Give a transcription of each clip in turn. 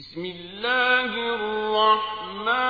بسم الله الرحمن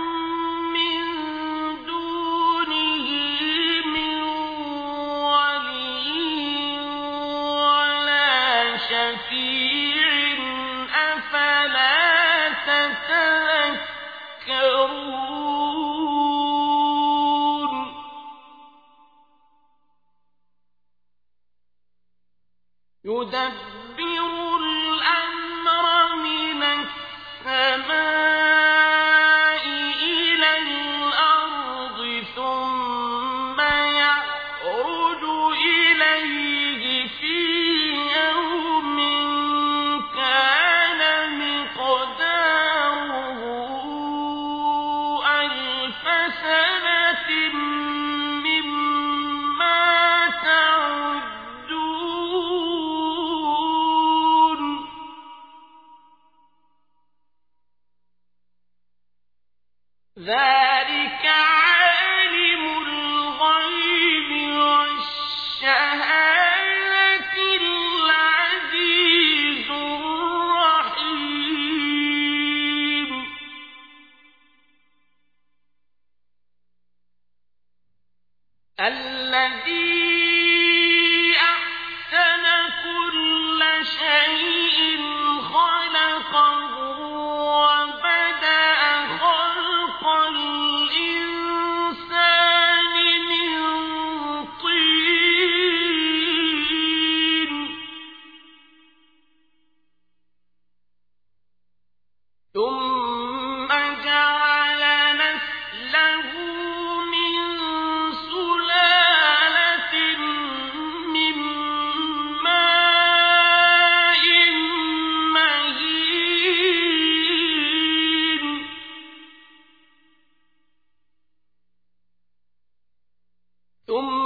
ثم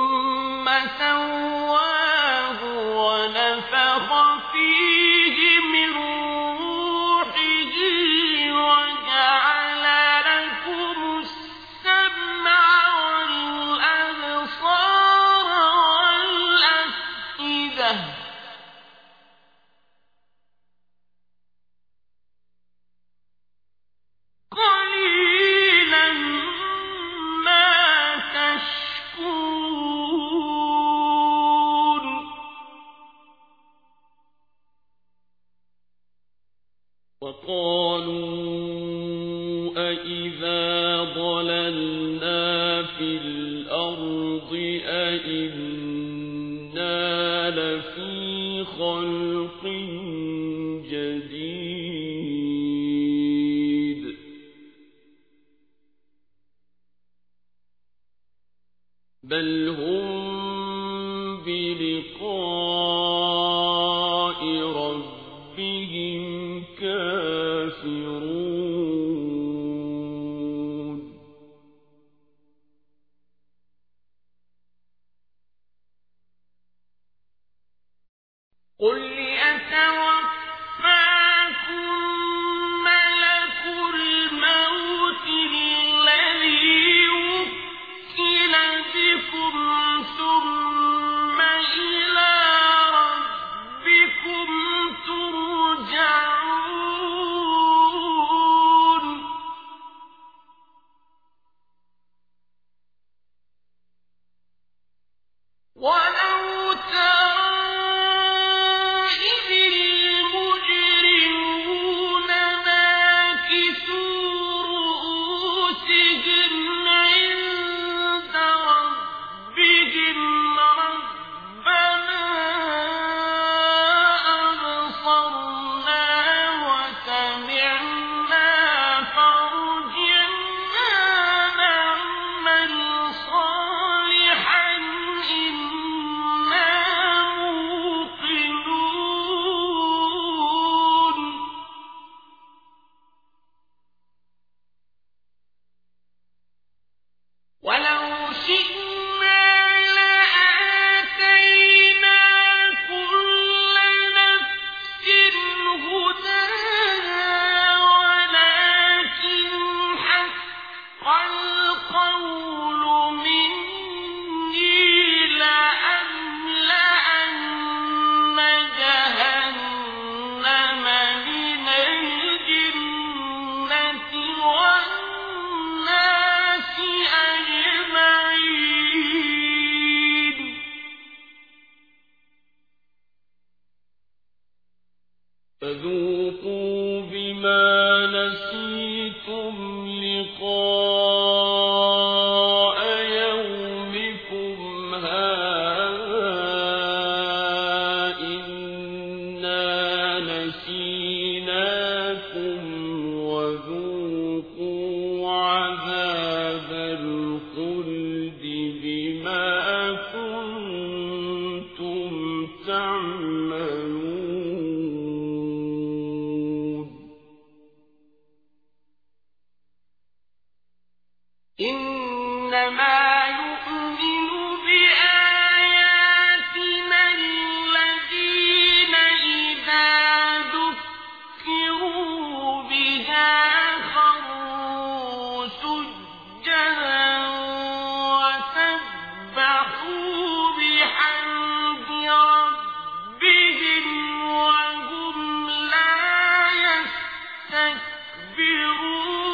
إِذَا ضَلَلْنَا فِي الْأَرْضِ أَإِنَّا لَفِي خَلْقٍ جَدِيدٍ. بَلْ هُمْ بِلِقَاءِ فذوقوا تستكبرون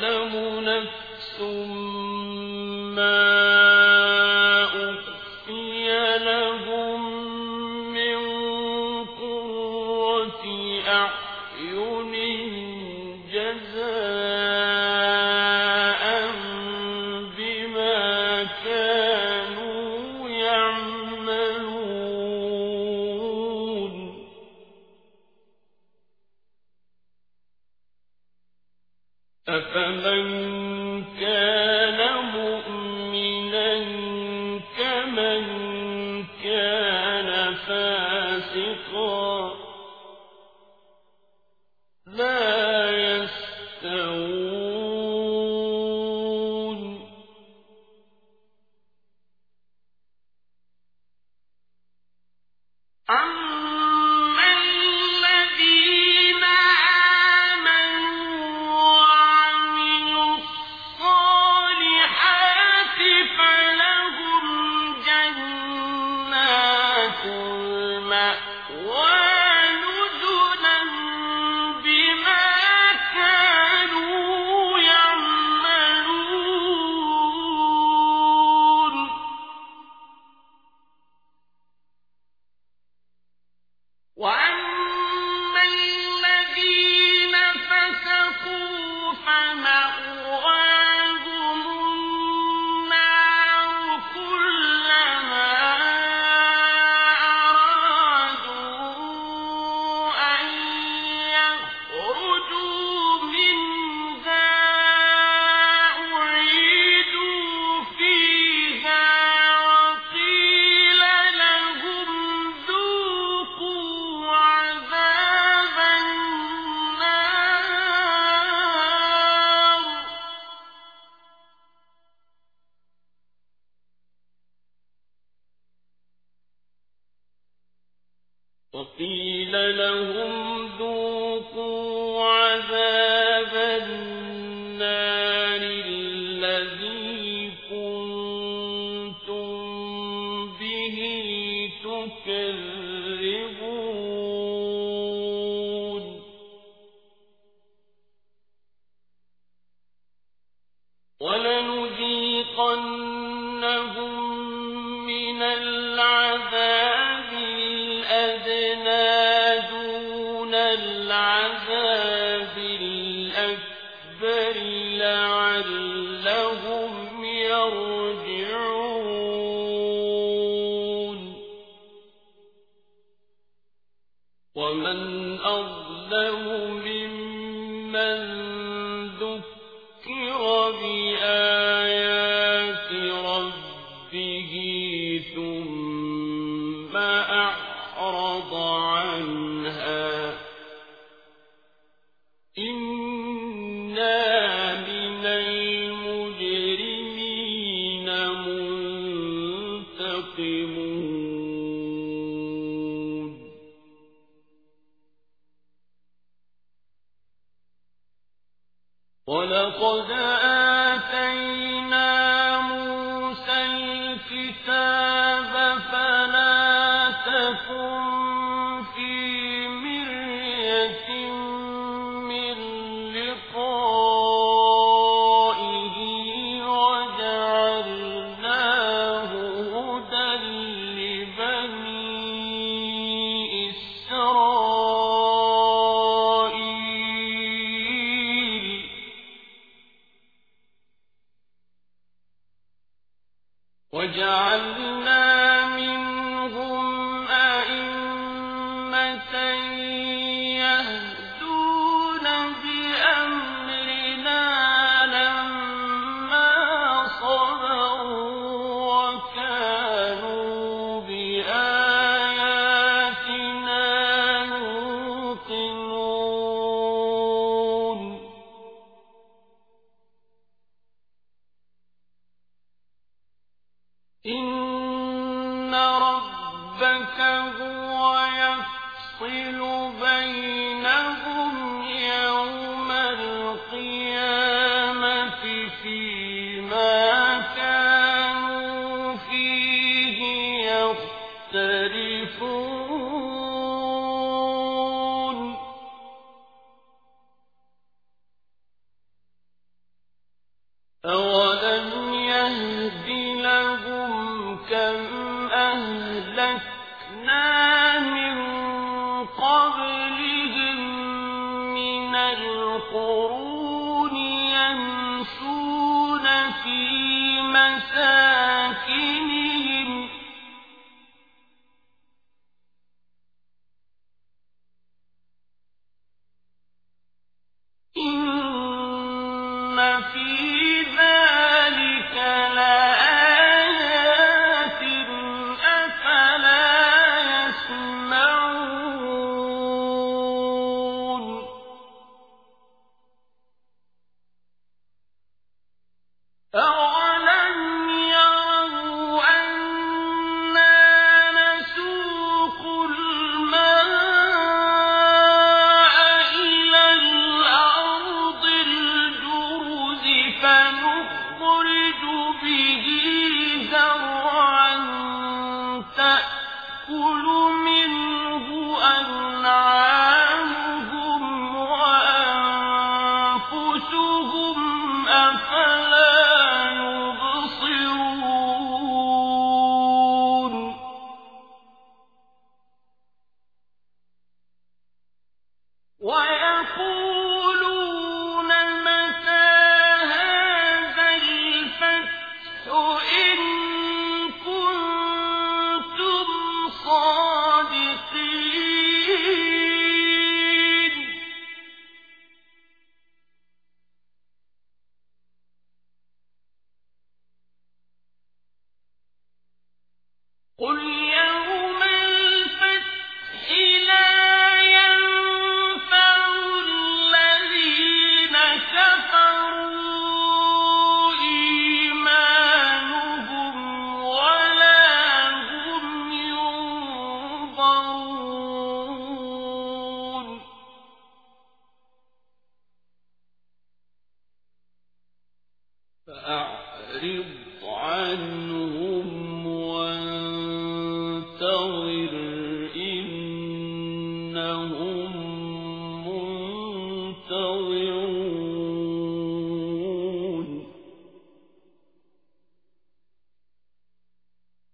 تعلم نفس فاسقا مِمَّنْ ولقد آتينا موسى الكتاب فلا تكن وجعلنا إن ربك هو يفصل بينهم يوم القيامة فيما كانوا فيه يختلفون